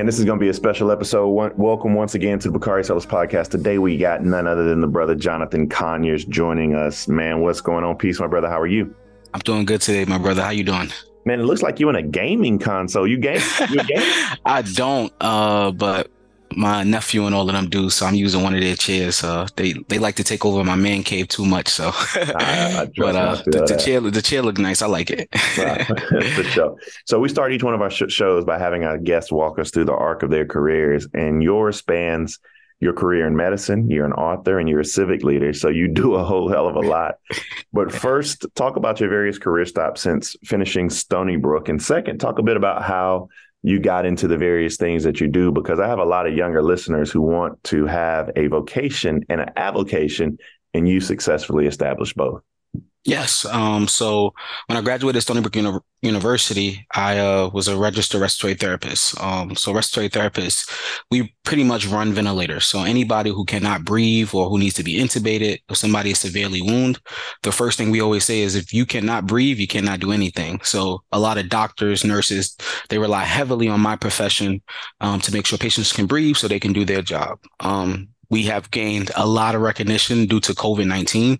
Man, this is going to be a special episode. welcome once again to the Bakari Sellers podcast. Today we got none other than the brother Jonathan Conyers joining us. Man, what's going on? Peace, my brother. How are you? I'm doing good today, my brother. How you doing? Man, it looks like you in a gaming console. You game? You game? I don't, uh, but my nephew and all of them do, so I'm using one of their chairs. Uh, they they like to take over my man cave too much, so. I, I but uh, the, the, chair the chair look nice. I like it. For sure. So we start each one of our sh- shows by having our guests walk us through the arc of their careers, and yours spans your career in medicine. You're an author and you're a civic leader, so you do a whole hell of a lot. but first, talk about your various career stops since finishing Stony Brook, and second, talk a bit about how you got into the various things that you do because I have a lot of younger listeners who want to have a vocation and an avocation, and you successfully established both. Yes. Um, so when I graduated Stony Brook Uni- University, I uh, was a registered respiratory therapist. Um, so respiratory therapists, we pretty much run ventilators. So anybody who cannot breathe or who needs to be intubated, if somebody is severely wounded, the first thing we always say is if you cannot breathe, you cannot do anything. So a lot of doctors, nurses, they rely heavily on my profession um, to make sure patients can breathe so they can do their job. Um, we have gained a lot of recognition due to COVID 19.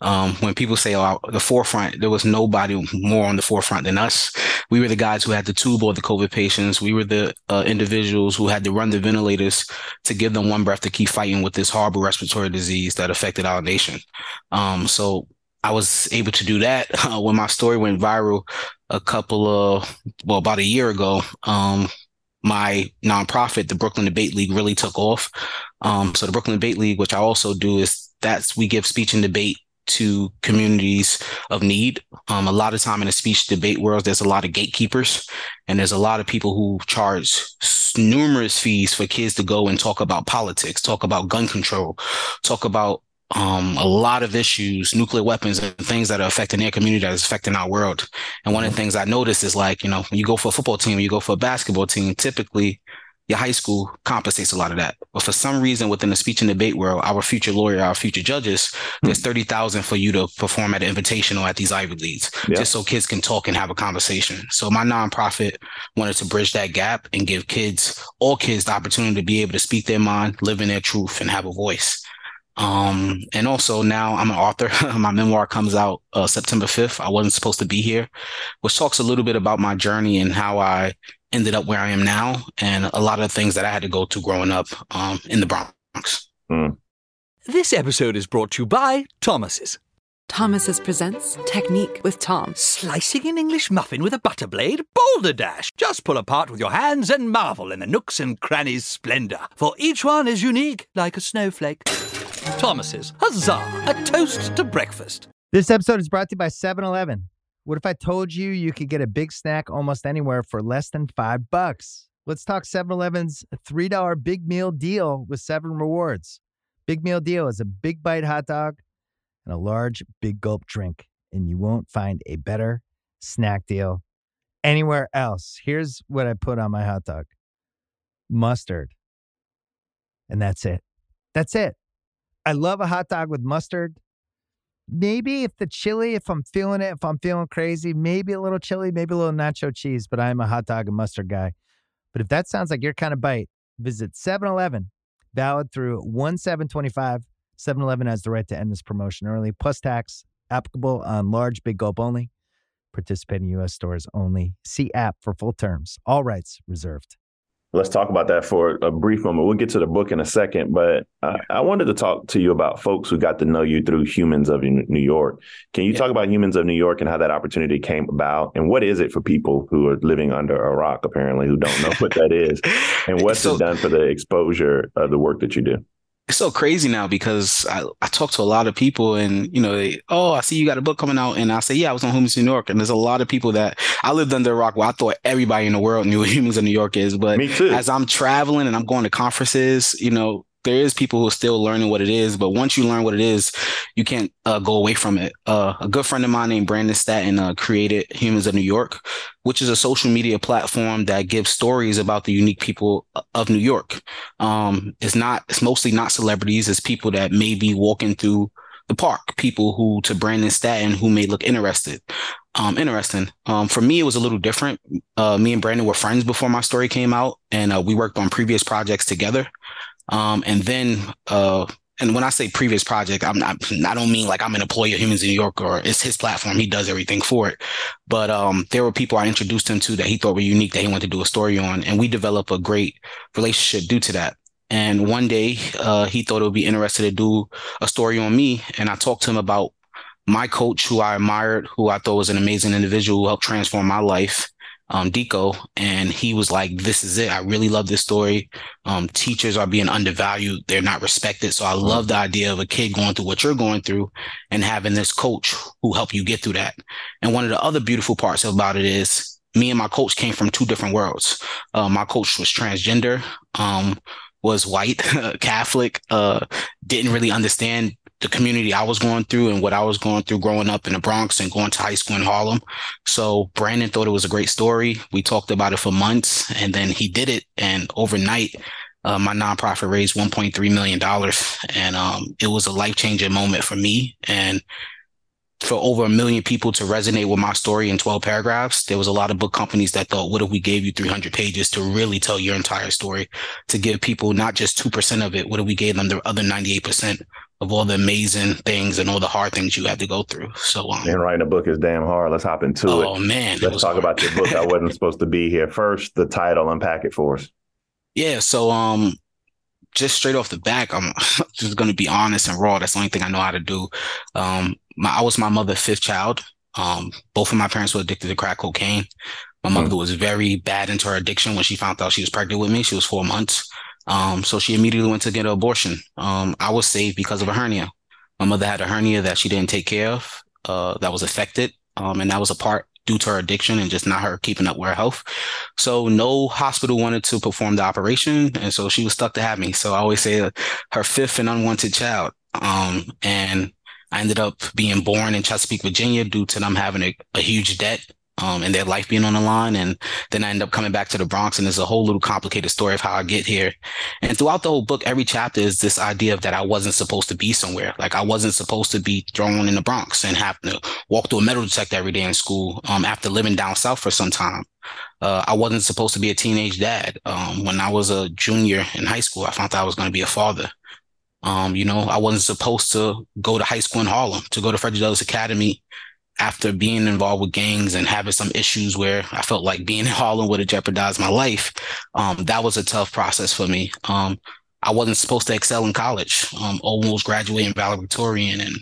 Um, when people say, oh, the forefront, there was nobody more on the forefront than us. We were the guys who had to tube all the COVID patients. We were the uh, individuals who had to run the ventilators to give them one breath to keep fighting with this horrible respiratory disease that affected our nation. Um, so I was able to do that uh, when my story went viral a couple of, well, about a year ago. Um, my nonprofit, the Brooklyn Debate League, really took off. Um, so the Brooklyn Debate League, which I also do, is that's we give speech and debate to communities of need. Um, a lot of time in the speech debate world, there's a lot of gatekeepers, and there's a lot of people who charge numerous fees for kids to go and talk about politics, talk about gun control, talk about um, a lot of issues, nuclear weapons and things that are affecting their community that is affecting our world. And one of the things I noticed is like, you know, when you go for a football team, you go for a basketball team, typically your high school compensates a lot of that. But for some reason within the speech and debate world, our future lawyer, our future judges, there's 30,000 for you to perform at an invitational at these Ivy Leagues, yeah. just so kids can talk and have a conversation. So my nonprofit wanted to bridge that gap and give kids, all kids the opportunity to be able to speak their mind, live in their truth and have a voice. Um, and also now I'm an author. my memoir comes out uh, September 5th. I wasn't supposed to be here, which talks a little bit about my journey and how I ended up where I am now and a lot of things that I had to go to growing up um, in the Bronx. Mm. This episode is brought to you by Thomas's. Thomas's presents Technique with Tom. Slicing an English muffin with a butter blade? Boulder Dash! Just pull apart with your hands and marvel in the nooks and crannies' splendor, for each one is unique like a snowflake. Thomas's, huzzah! A toast to breakfast. This episode is brought to you by 7 Eleven. What if I told you you could get a big snack almost anywhere for less than five bucks? Let's talk 7 Eleven's $3 big meal deal with seven rewards. Big meal deal is a big bite hot dog and a large big gulp drink, and you won't find a better snack deal anywhere else. Here's what I put on my hot dog mustard. And that's it. That's it. I love a hot dog with mustard. Maybe if the chili, if I'm feeling it, if I'm feeling crazy, maybe a little chili, maybe a little nacho cheese, but I'm a hot dog and mustard guy. But if that sounds like your kind of bite, visit 7 Eleven, valid through 1 725. 7 Eleven has the right to end this promotion early, plus tax, applicable on large, big gulp only. Participating U.S. stores only. See app for full terms. All rights reserved. Let's talk about that for a brief moment. We'll get to the book in a second, but uh, I wanted to talk to you about folks who got to know you through Humans of New York. Can you yeah. talk about Humans of New York and how that opportunity came about? And what is it for people who are living under a rock, apparently, who don't know what that is? And what's so, it done for the exposure of the work that you do? It's so crazy now because I, I talk to a lot of people and you know they oh I see you got a book coming out. And I say yeah I was on Humans in New York. And there's a lot of people that I lived under a rock where I thought everybody in the world knew what Humans in New York is. But as I'm traveling and I'm going to conferences you know there is people who are still learning what it is, but once you learn what it is, you can't uh, go away from it. Uh, a good friend of mine named Brandon Stanton uh, created Humans of New York, which is a social media platform that gives stories about the unique people of New York. Um, it's not, it's mostly not celebrities. It's people that may be walking through the park, people who, to Brandon Stanton, who may look interested. Um, interesting. Um, for me, it was a little different. Uh, me and Brandon were friends before my story came out, and uh, we worked on previous projects together. Um, and then, uh, and when I say previous project, I'm not, I don't mean like I'm an employee of Humans in New York or it's his platform. He does everything for it. But um, there were people I introduced him to that he thought were unique that he wanted to do a story on. And we developed a great relationship due to that. And one day, uh, he thought it would be interested to do a story on me. And I talked to him about my coach, who I admired, who I thought was an amazing individual who helped transform my life, um, Deco. And he was like, This is it. I really love this story. Um, teachers are being undervalued, they're not respected. So I love the idea of a kid going through what you're going through and having this coach who help you get through that. And one of the other beautiful parts about it is me and my coach came from two different worlds. Uh, my coach was transgender. Um, was white, Catholic, uh, didn't really understand the community I was going through and what I was going through growing up in the Bronx and going to high school in Harlem. So Brandon thought it was a great story. We talked about it for months and then he did it. And overnight, uh, my nonprofit raised $1.3 million. And um, it was a life changing moment for me. And for over a million people to resonate with my story in 12 paragraphs, there was a lot of book companies that thought, what if we gave you 300 pages to really tell your entire story, to give people not just 2% of it, what if we gave them the other 98% of all the amazing things and all the hard things you had to go through. So, um, and writing a book is damn hard. Let's hop into oh, it. Oh man, let's talk hard. about your book. I wasn't supposed to be here. First, the title, unpack it for us. Yeah. So, um, just straight off the back, I'm just going to be honest and raw. That's the only thing I know how to do. Um, my, I was my mother's fifth child. Um, both of my parents were addicted to crack cocaine. My mother mm-hmm. was very bad into her addiction when she found out she was pregnant with me. She was four months. Um, so she immediately went to get an abortion. Um, I was saved because of a hernia. My mother had a hernia that she didn't take care of, uh, that was affected. Um, and that was a part due to her addiction and just not her keeping up with her health. So no hospital wanted to perform the operation. And so she was stuck to have me. So I always say her fifth and unwanted child. Um, and I ended up being born in Chesapeake, Virginia due to them having a, a huge debt um, and their life being on the line. And then I end up coming back to the Bronx, and there's a whole little complicated story of how I get here. And throughout the whole book, every chapter is this idea of that I wasn't supposed to be somewhere. Like I wasn't supposed to be thrown in the Bronx and have to walk through a metal detector every day in school um, after living down south for some time. Uh, I wasn't supposed to be a teenage dad. Um, when I was a junior in high school, I found out I was going to be a father. Um, you know, I wasn't supposed to go to high school in Harlem, to go to Frederick Douglass Academy after being involved with gangs and having some issues where I felt like being in Harlem would have jeopardized my life, um, that was a tough process for me. Um, I wasn't supposed to excel in college, um, almost graduating valedictorian and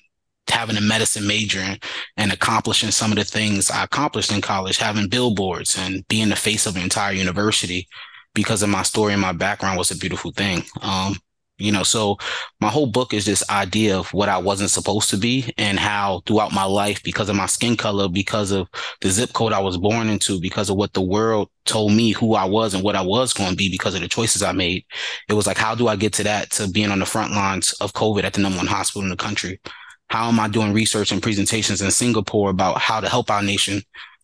having a medicine major and, and, accomplishing some of the things I accomplished in college, having billboards and being the face of an entire university because of my story and my background was a beautiful thing. Um, you know so my whole book is this idea of what i wasn't supposed to be and how throughout my life because of my skin color because of the zip code i was born into because of what the world told me who i was and what i was going to be because of the choices i made it was like how do i get to that to being on the front lines of covid at the number one hospital in the country? How am i doing research and presentations in singapore about how to help our nation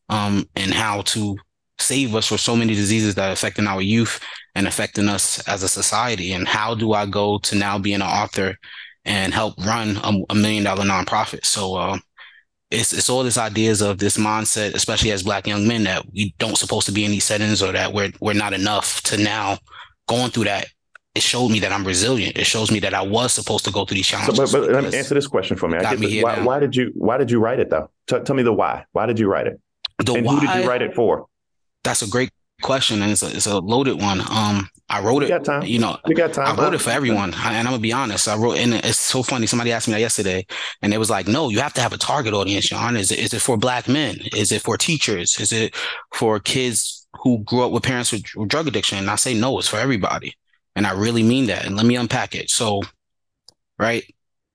um, and how to save us for so many diseases that are affecting our youth and affecting us as a society. And how do I go to now being an author and help run a, a million dollar nonprofit? So uh, it's it's all these ideas of this mindset, especially as black young men, that we don't supposed to be in these settings or that we're we're not enough. To now going through that, it showed me that I'm resilient. It shows me that I was supposed to go through these challenges. So, but, but let me answer this question for me. I me why, why, did you Why did you write it though? T- tell me the why. Why did you write it? The and why, who did you write it for? That's a great question, and it's a, it's a loaded one. Um, I wrote it. You got time. You know, you got time. I wrote it for everyone, and I'm gonna be honest. I wrote, and it's so funny. Somebody asked me that yesterday, and it was like, "No, you have to have a target audience, Sean. Is it is it for Black men? Is it for teachers? Is it for kids who grew up with parents with drug addiction?" And I say, "No, it's for everybody," and I really mean that. And let me unpack it. So, right,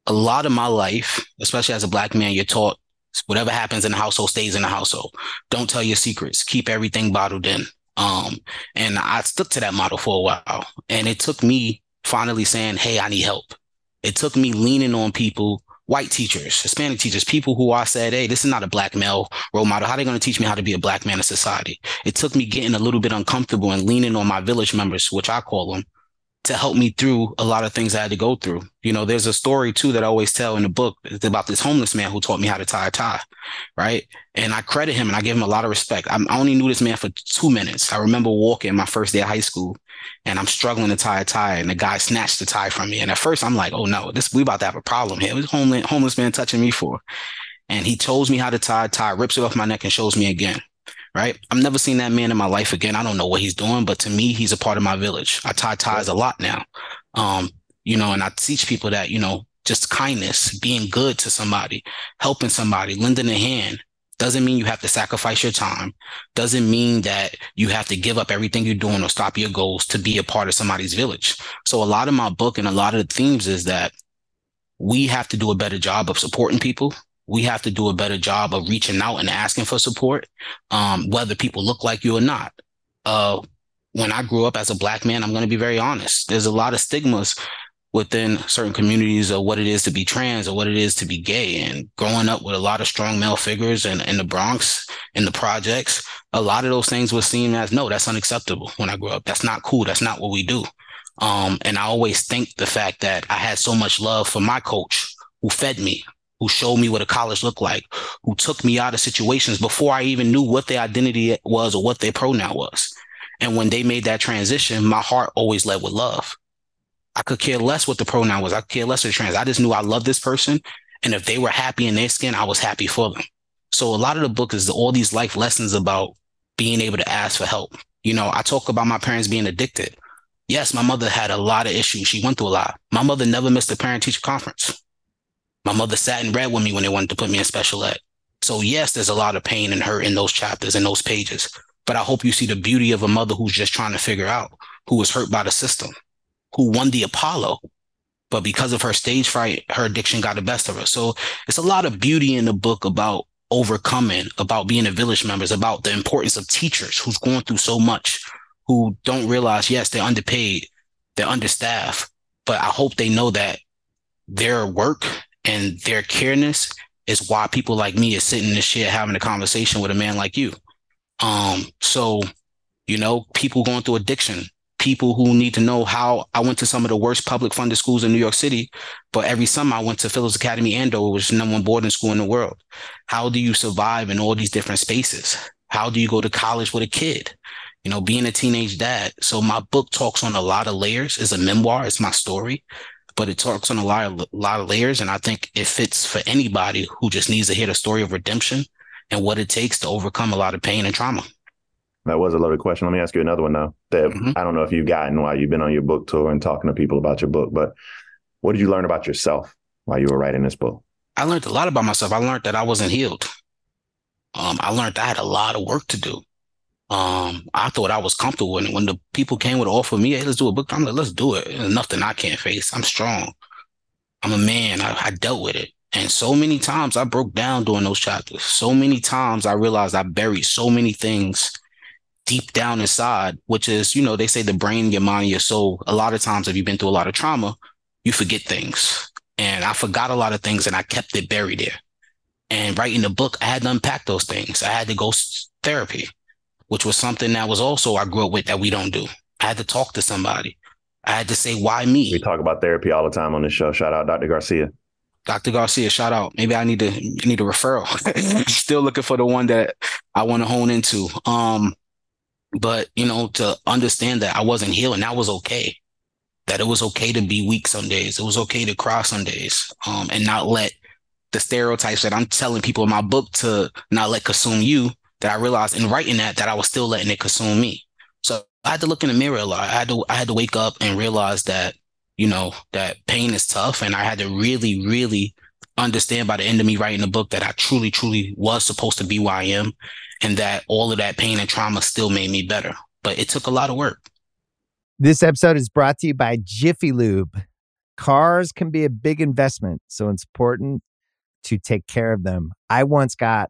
a lot of my life, especially as a Black man, you're taught whatever happens in the household stays in the household. Don't tell your secrets. Keep everything bottled in. Um, and I stuck to that model for a while. And it took me finally saying, Hey, I need help. It took me leaning on people, white teachers, Hispanic teachers, people who I said, Hey, this is not a black male role model. How are they going to teach me how to be a black man in society? It took me getting a little bit uncomfortable and leaning on my village members, which I call them, to help me through a lot of things I had to go through. You know, there's a story too that I always tell in the book. It's about this homeless man who taught me how to tie a tie, right? And I credit him and I give him a lot of respect. I only knew this man for two minutes. I remember walking my first day of high school and I'm struggling to tie a tie and the guy snatched the tie from me. And at first I'm like, oh no, this we about to have a problem here. Was homeless, homeless man touching me for. And he shows me how to tie a tie, rips it off my neck and shows me again right? I've never seen that man in my life again. I don't know what he's doing, but to me, he's a part of my village. I tie ties a lot now. Um, you know, and I teach people that, you know, just kindness, being good to somebody, helping somebody, lending a hand doesn't mean you have to sacrifice your time. Doesn't mean that you have to give up everything you're doing or stop your goals to be a part of somebody's village. So a lot of my book and a lot of the themes is that we have to do a better job of supporting people we have to do a better job of reaching out and asking for support, um, whether people look like you or not. Uh, when I grew up as a black man, I'm going to be very honest. There's a lot of stigmas within certain communities of what it is to be trans or what it is to be gay. And growing up with a lot of strong male figures in, in the Bronx, in the projects, a lot of those things were seen as no, that's unacceptable when I grew up. That's not cool. That's not what we do. Um, and I always think the fact that I had so much love for my coach who fed me, who showed me what a college looked like, who took me out of situations before I even knew what their identity was or what their pronoun was. And when they made that transition, my heart always led with love. I could care less what the pronoun was. I could care less the trans. I just knew I loved this person. And if they were happy in their skin, I was happy for them. So a lot of the book is all these life lessons about being able to ask for help. You know, I talk about my parents being addicted. Yes, my mother had a lot of issues. She went through a lot. My mother never missed a parent teacher conference. My mother sat and read with me when they wanted to put me in special ed. So yes, there's a lot of pain and hurt in those chapters and those pages. But I hope you see the beauty of a mother who's just trying to figure out who was hurt by the system, who won the Apollo, but because of her stage fright, her addiction got the best of her. So it's a lot of beauty in the book about overcoming, about being a village members, about the importance of teachers who's going through so much, who don't realize, yes, they're underpaid, they're understaffed, but I hope they know that their work and their careness is why people like me is sitting in this shit having a conversation with a man like you. Um, so, you know, people going through addiction, people who need to know how I went to some of the worst public funded schools in New York City, but every summer I went to Phillips Academy Andover, which is number one boarding school in the world. How do you survive in all these different spaces? How do you go to college with a kid? You know, being a teenage dad. So my book talks on a lot of layers. It's a memoir. It's my story but it talks on a lot of, lot of layers. And I think it fits for anybody who just needs to hear the story of redemption and what it takes to overcome a lot of pain and trauma. That was a loaded question. Let me ask you another one now that mm-hmm. I don't know if you've gotten while you've been on your book tour and talking to people about your book, but what did you learn about yourself while you were writing this book? I learned a lot about myself. I learned that I wasn't healed. Um, I learned I had a lot of work to do. Um, I thought I was comfortable. And when the people came with an offer me, hey, let's do a book, I'm like, let's do it. There's nothing I can't face. I'm strong. I'm a man. I, I dealt with it. And so many times I broke down during those chapters. So many times I realized I buried so many things deep down inside, which is, you know, they say the brain, your mind, your soul. A lot of times, if you've been through a lot of trauma, you forget things. And I forgot a lot of things and I kept it buried there. And writing the book, I had to unpack those things. I had to go therapy which was something that was also I grew up with that we don't do. I had to talk to somebody. I had to say, why me? We talk about therapy all the time on this show. Shout out Dr. Garcia. Dr. Garcia, shout out. Maybe I need to need a referral. Still looking for the one that I want to hone into. Um, but you know, to understand that I wasn't healing, that was okay. That it was okay to be weak some days. It was okay to cry some days. Um, and not let the stereotypes that I'm telling people in my book to not let consume you that I realized in writing that that I was still letting it consume me. So I had to look in the mirror a lot. I had to I had to wake up and realize that you know that pain is tough, and I had to really really understand by the end of me writing the book that I truly truly was supposed to be who I am, and that all of that pain and trauma still made me better. But it took a lot of work. This episode is brought to you by Jiffy Lube. Cars can be a big investment, so it's important to take care of them. I once got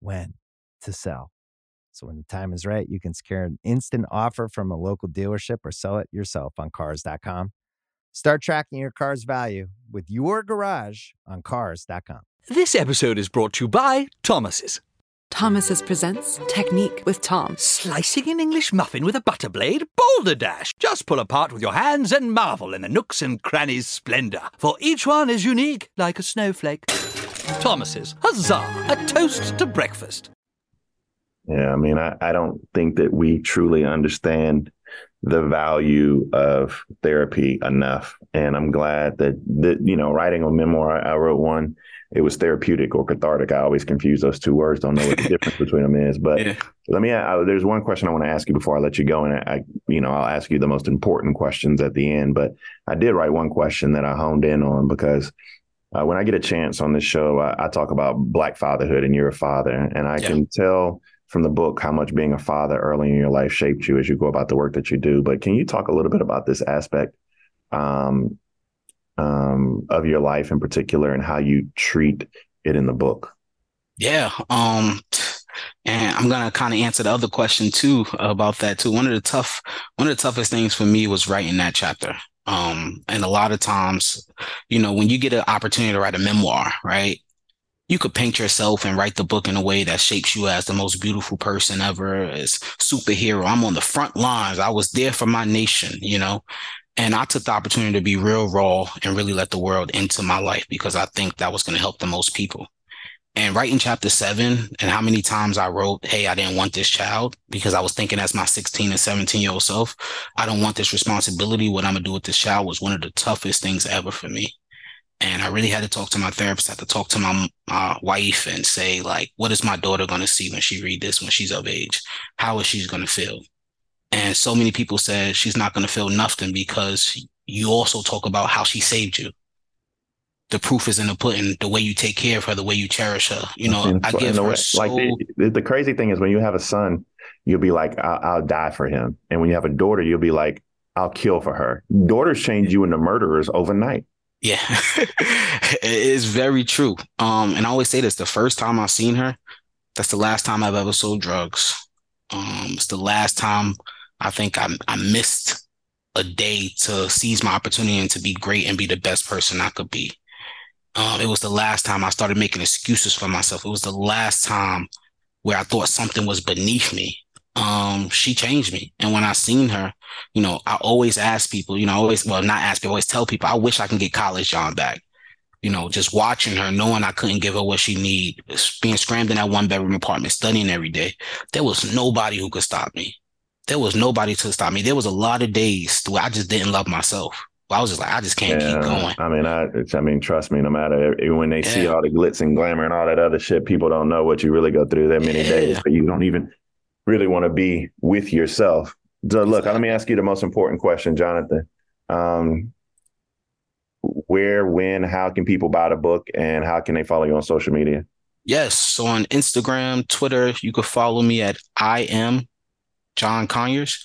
when to sell. So when the time is right, you can secure an instant offer from a local dealership or sell it yourself on Cars.com. Start tracking your car's value with your garage on Cars.com. This episode is brought to you by Thomas's. Thomas's presents Technique with Tom. Slicing an English muffin with a butter blade? Boulder Dash! Just pull apart with your hands and marvel in the nooks and crannies' splendor, for each one is unique like a snowflake. Thomas's, huzzah! A toast to breakfast. Yeah, I mean, I, I don't think that we truly understand the value of therapy enough. And I'm glad that, that you know, writing a memoir, I wrote one it was therapeutic or cathartic. I always confuse those two words. Don't know what the difference between them is. But yeah. let me. I, there's one question I want to ask you before I let you go, and I, you know, I'll ask you the most important questions at the end. But I did write one question that I honed in on because uh, when I get a chance on this show, I, I, talk about black fatherhood, and you're a father, and I yeah. can tell from the book how much being a father early in your life shaped you as you go about the work that you do. But can you talk a little bit about this aspect? Um, um, of your life in particular and how you treat it in the book. Yeah. Um, and I'm gonna kind of answer the other question too about that too. One of the tough, one of the toughest things for me was writing that chapter. Um, and a lot of times, you know, when you get an opportunity to write a memoir, right? You could paint yourself and write the book in a way that shapes you as the most beautiful person ever, as superhero. I'm on the front lines. I was there for my nation, you know. And I took the opportunity to be real raw and really let the world into my life because I think that was going to help the most people. And writing chapter seven and how many times I wrote, Hey, I didn't want this child because I was thinking as my 16 and 17 year old self, I don't want this responsibility. What I'm going to do with this child was one of the toughest things ever for me. And I really had to talk to my therapist, I had to talk to my, my wife and say, like, what is my daughter going to see when she read this, when she's of age? How is she going to feel? And so many people said she's not going to feel nothing because you also talk about how she saved you. The proof is in the pudding, the way you take care of her, the way you cherish her. You know, and, I give her way, so... like the, the, crazy thing is when you have a son, you'll be like, I'll, I'll die for him. And when you have a daughter, you'll be like, I'll kill for her. Daughters change you into murderers overnight. Yeah, it is very true. Um, and I always say this: the first time I've seen her, that's the last time I've ever sold drugs. Um, it's the last time I think I, I missed a day to seize my opportunity and to be great and be the best person I could be. Um, it was the last time I started making excuses for myself. It was the last time where I thought something was beneath me. Um, she changed me. And when I seen her, you know, I always ask people, you know, I always, well, not ask people, always tell people, I wish I can get college John back. You know, just watching her, knowing I couldn't give her what she need, being scrammed in that one bedroom apartment, studying every day. There was nobody who could stop me there was nobody to stop me. There was a lot of days where I just didn't love myself. I was just like, I just can't yeah, keep going. I mean, I, I mean, trust me. No matter when they yeah. see all the glitz and glamour and all that other shit, people don't know what you really go through that many yeah. days. But you don't even really want to be with yourself. So, look, let me ask you the most important question, Jonathan. Um, where, when, how can people buy the book, and how can they follow you on social media? Yes, so on Instagram, Twitter, you can follow me at I am John Conyers.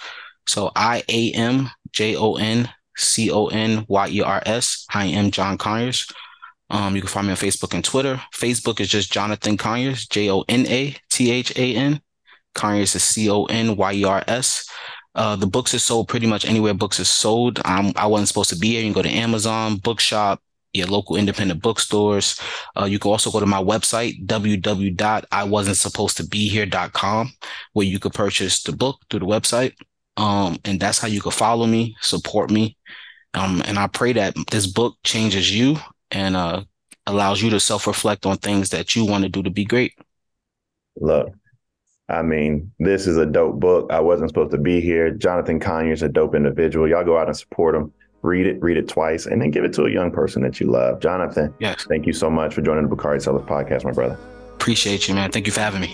So I A M J O N C O N Y E R S. I am John Conyers. Um, you can find me on Facebook and Twitter. Facebook is just Jonathan Conyers, J O N A T H A N. Conyers is C O N Y E R S. Uh, the books are sold pretty much anywhere books are sold. Um, I wasn't supposed to be here. You can go to Amazon, Bookshop, your local independent bookstores. Uh, you can also go to my website, www.iwasn'tsupposedtobehere.com, where you could purchase the book through the website. Um, and that's how you can follow me, support me. Um, and I pray that this book changes you and uh, allows you to self reflect on things that you want to do to be great. Look, I mean, this is a dope book. I wasn't supposed to be here. Jonathan Conyers a dope individual. Y'all go out and support him. Read it, read it twice, and then give it to a young person that you love. Jonathan, Yes. thank you so much for joining the Bakari Sellers podcast, my brother. Appreciate you, man. Thank you for having me.